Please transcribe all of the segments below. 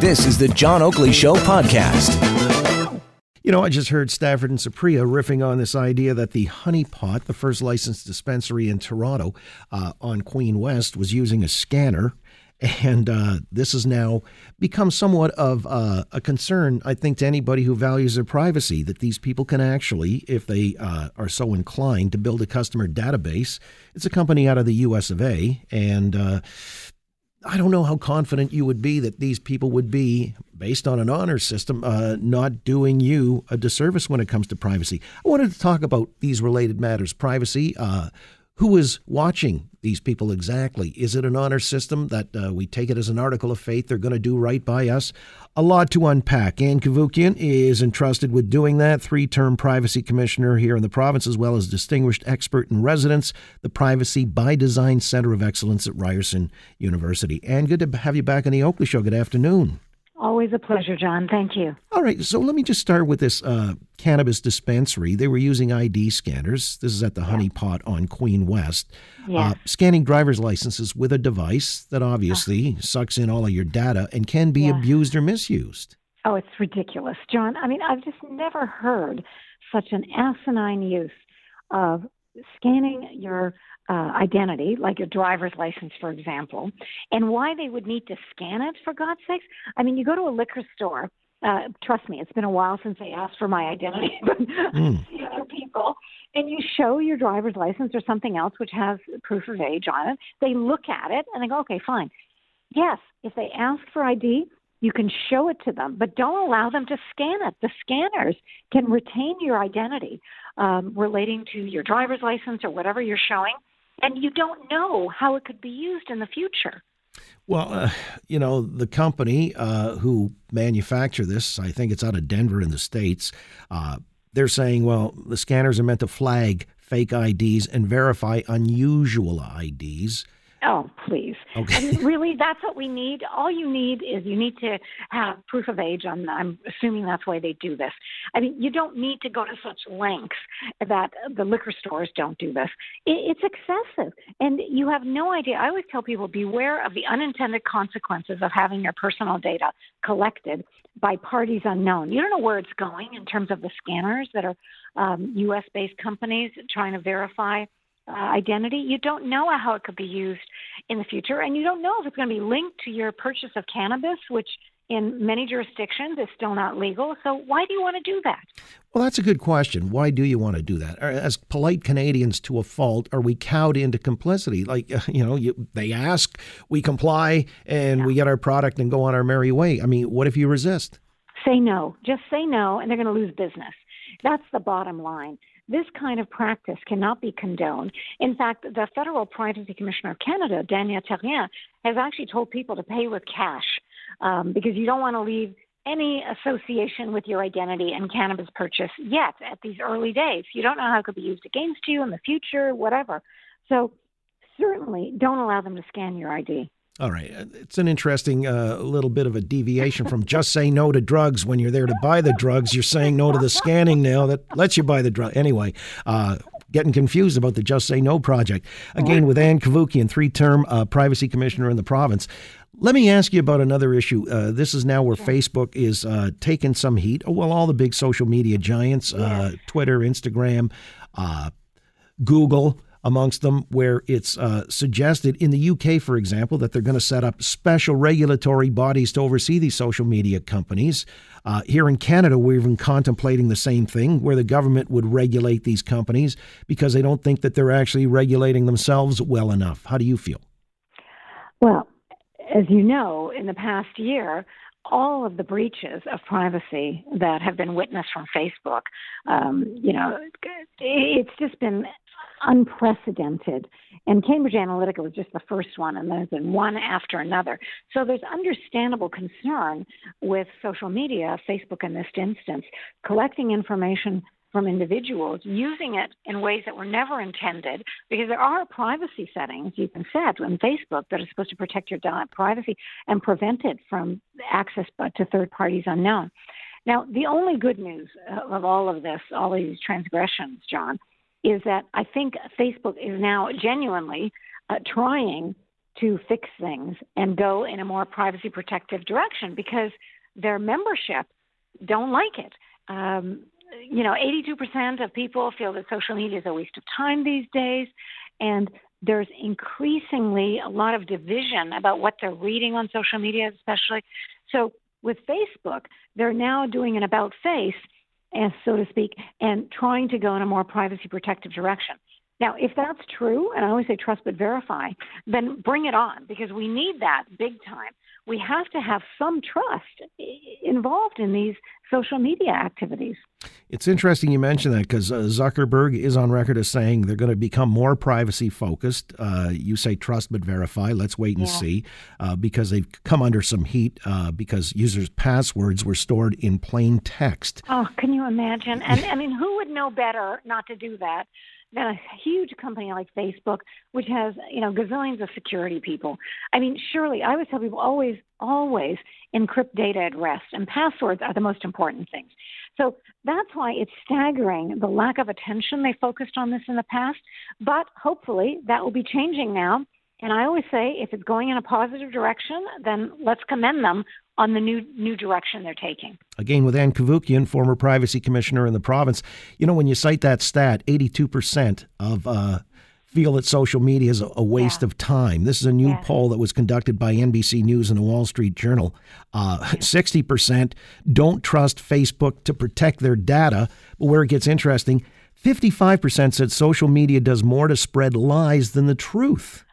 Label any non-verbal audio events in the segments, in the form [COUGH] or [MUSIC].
This is the John Oakley Show podcast. You know, I just heard Stafford and Supriya riffing on this idea that the Honey Pot, the first licensed dispensary in Toronto uh, on Queen West, was using a scanner. And uh, this has now become somewhat of uh, a concern, I think, to anybody who values their privacy, that these people can actually, if they uh, are so inclined, to build a customer database. It's a company out of the US of A. And uh, I don't know how confident you would be that these people would be, based on an honor system, uh, not doing you a disservice when it comes to privacy. I wanted to talk about these related matters privacy, uh, who is watching these people exactly? Is it an honor system that uh, we take it as an article of faith they're going to do right by us? A lot to unpack. Ann Cavoukian is entrusted with doing that, three term privacy commissioner here in the province, as well as distinguished expert in residence, the Privacy by Design Center of Excellence at Ryerson University. And good to have you back on the Oakley Show. Good afternoon. Always a pleasure, John. Thank you. All right. So let me just start with this uh, cannabis dispensary. They were using ID scanners. This is at the Honey Pot on Queen West. Yes. Uh, scanning driver's licenses with a device that obviously sucks in all of your data and can be Yeah. abused or misused. Oh, it's ridiculous, John. I mean, I've just never heard such an asinine use of scanning your uh, identity, like your driver's license, for example, and why they would need to scan it, for God's sakes. I mean, you go to a liquor store. Uh, trust me, it's been a while since they asked for my identity, [LAUGHS] but [LAUGHS] Mm. other people, and you show your driver's license or something else which has proof of age on it. They look at it and they go, okay, fine. Yes, if they ask for ID, you can show it to them, but don't allow them to scan it. The scanners can retain your identity um, relating to your driver's license or whatever you're showing, and you don't know how it could be used in the future. Well, uh, you know, the company uh, who manufacture this, I think it's out of Denver in the States, uh, they're saying, well, the scanners are meant to flag fake IDs and verify unusual IDs. Oh, please. Okay. Mean, really, that's what we need. All you need is you need to have proof of age. I'm, I'm assuming that's why they do this. I mean, you don't need to go to such lengths that the liquor stores don't do this. It, it's excessive, and you have no idea. I always tell people beware of the unintended consequences of having your personal data collected by parties unknown. You don't know where it's going in terms of the scanners that are um, U.S. based companies trying to verify uh, identity. You don't know how it could be used in the future, and you don't know if it's going to be linked to your purchase of cannabis, which in many jurisdictions is still not legal. So why do you want to do that? Well, that's a good question. Why do you want to do that? As polite Canadians to a fault, are we cowed into complicity? Like, [LAUGHS] you know, you, they ask, we comply, and we get our product and go on our merry way. I mean, what if you resist? Say no. Just say no, and they're going to lose business. That's the bottom line. This kind of practice cannot be condoned. In fact, the Federal Privacy Commissioner of Canada, Daniel Therrien, has actually told people to pay with cash um, because you don't want to leave any association with your identity and cannabis purchase yet at these early days. You don't know how it could be used against you in the future, whatever. So certainly don't allow them to scan your ID. All right. It's an interesting uh, little bit of a deviation from just say no to drugs when you're there to buy the drugs. You're saying no to the scanning now that lets you buy the drug. Anyway, uh, getting confused about the Just Say No project. Again, with Ann Cavoukian, three term uh, privacy commissioner in the province. Let me ask you about another issue. Uh, this is now where Facebook is uh, taking some heat. Oh, well, all the big social media giants, uh, Twitter, Instagram, uh, Google, amongst them, where it's uh, suggested in the UK, for example, that they're going to set up special regulatory bodies to oversee these social media companies. Uh, here in Canada, we're even contemplating the same thing, where the government would regulate these companies because they don't think that they're actually regulating themselves well enough. How do you feel? Well, as you know, in the past year, all of the breaches of privacy that have been witnessed from Facebook, um, you know, it's just been unprecedented. And Cambridge Analytica was just the first one, and there's been one after another. So there's understandable concern with social media, Facebook in this instance, collecting information from individuals, using it in ways that were never intended, because there are privacy settings you can set on Facebook that are supposed to protect your privacy and prevent it from access but to third parties unknown. Now, the only good news uh, of all of this, all of these transgressions, John, is that I think Facebook is now genuinely uh, trying to fix things and go in a more privacy protective direction because their membership don't like it. Um, you know, 82% of people feel that social media is a waste of time these days, and there's increasingly a lot of division about what they're reading on social media, especially. So with Facebook, they're now doing an about face and so to speak, and trying to go in a more privacy protective direction. Now, if that's true, and I always say trust but verify, then bring it on because we need that big time. We have to have some trust involved in these social media activities. It's interesting you mention that because uh, Zuckerberg is on record as saying they're going to become more privacy focused. Uh, you say trust but verify. Let's wait and yeah. see uh, because they've come under some heat uh, because users' passwords were stored in plain text. Oh, can you imagine? And I mean, who would know better not to do that than a huge company like Facebook, which has you know gazillions of security people. I mean, surely I always tell people always, always encrypt data at rest, and passwords are the most important things. So that's why it's staggering the lack of attention they focused on this in the past. But hopefully that will be changing now. And I always say if it's going in a positive direction, then let's commend them on the new new direction they're taking. Again, with Ann Cavoukian, former privacy commissioner in the province, you know when you cite that stat, eighty-two percent of uh, feel that social media is a waste yeah. of time. This is a new yeah. poll that was conducted by NBC News and the Wall Street Journal. Uh, 60% don't trust Facebook to protect their data. But where it gets interesting, 55% said social media does more to spread lies than the truth.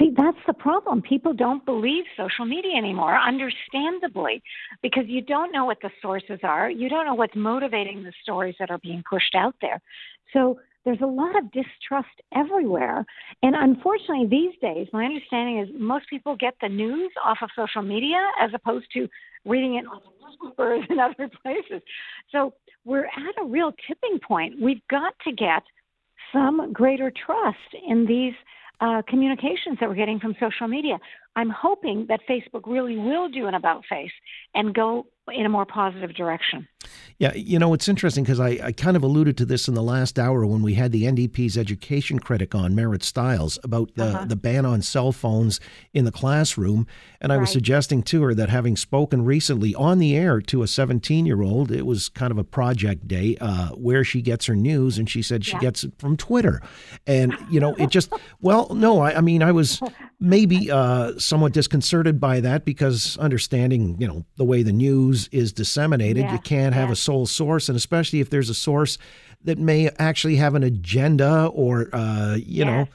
See, that's the problem. People don't believe social media anymore, understandably, because you don't know what the sources are. You don't know what's motivating the stories that are being pushed out there. So there's a lot of distrust everywhere. And unfortunately, these days, my understanding is most people get the news off of social media as opposed to reading it on newspapers [LAUGHS] and other places. So we're at a real tipping point. We've got to get some greater trust in these uh, communications that we're getting from social media. I'm hoping that Facebook really will do an about face and go in a more positive direction. Yeah, you know, it's interesting because I, I kind of alluded to this in the last hour when we had the NDP's education critic on, Marit Stiles, about the, uh-huh. the ban on cell phones in the classroom. And I right. was suggesting to her that having spoken recently on the air to a 17 year old, it was kind of a project day uh, where she gets her news. And she said she yeah. gets it from Twitter. And, you know, it just, well, no, I, I mean, I was [LAUGHS] maybe uh, somewhat disconcerted by that because understanding, you know, the way the news is disseminated, yeah. you can't have yeah. a sole source, and especially if there's a source that may actually have an agenda or, uh, you yeah. [SIGHS] know,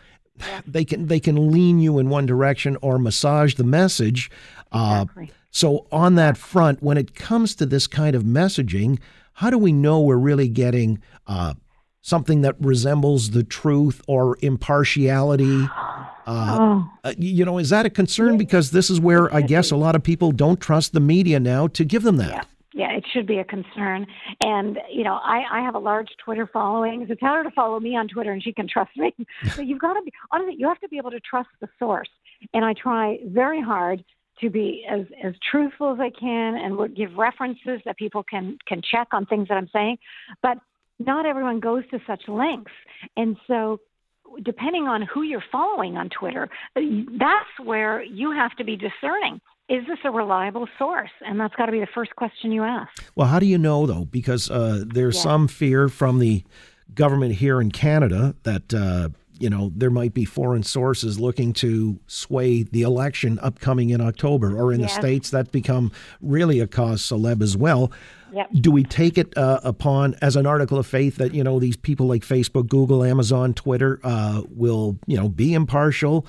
they can they can lean you in one direction or massage the message. Uh, so on that front, when it comes to this kind of messaging, how do we know we're really getting uh, something that resembles the truth or impartiality? [SIGHS] Uh, oh. Uh, you know, is that a concern? Because this is where I guess a lot of people don't trust the media now to give them that. Yeah. Yeah, it should be a concern. And, you know, I, I have a large Twitter following. So tell her to follow me on Twitter and she can trust me. [LAUGHS] so you've got to be, honestly, you have to be able to trust the source. And I try very hard to be as, as truthful as I can and give references that people can, can check on things that I'm saying. But not everyone goes to such lengths. And so depending on who you're following on Twitter, that's where you have to be discerning. Is this a reliable source? And that's got to be the first question you ask. Well, how do you know, though? Because uh, there's yeah. some fear from the government here in Canada that. Uh, you know, there might be foreign sources looking to sway the election upcoming in October, or in yes. the States, that become really a cause celeb as well. Yep. Do we take it uh, upon as an article of faith that you know these people like Facebook, Google, Amazon, Twitter uh, will you know be impartial,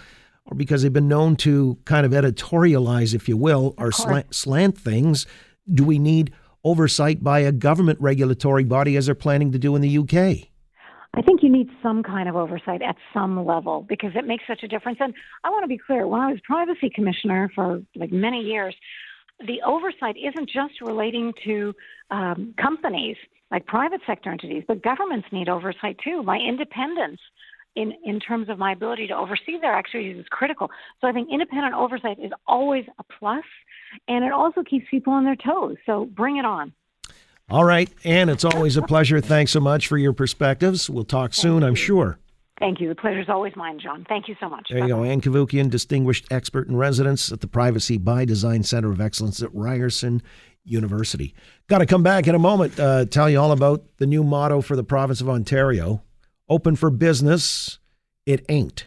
or because they've been known to kind of editorialize, if you will, or slant, slant things? Do we need oversight by a government regulatory body as they're planning to do in the UK? I think you need some kind of oversight at some level because it makes such a difference. And I want to be clear when I was privacy commissioner for like many years, the oversight isn't just relating to um, companies like private sector entities, but governments need oversight too. My independence in, in terms of my ability to oversee their activities is critical. So I think independent oversight is always a plus, and it also keeps people on their toes. So bring it on. All right, Ann, it's always a pleasure. Thanks so much for your perspectives. We'll talk soon, I'm sure. Thank you. The pleasure is always mine, John. Thank you so much. There you go. Ann Cavoukian, Distinguished Expert in Residence at the Privacy by Design Center of Excellence at Ryerson University. Got to come back in a moment, uh, tell you all about the new motto for the province of Ontario Open for business, it ain't.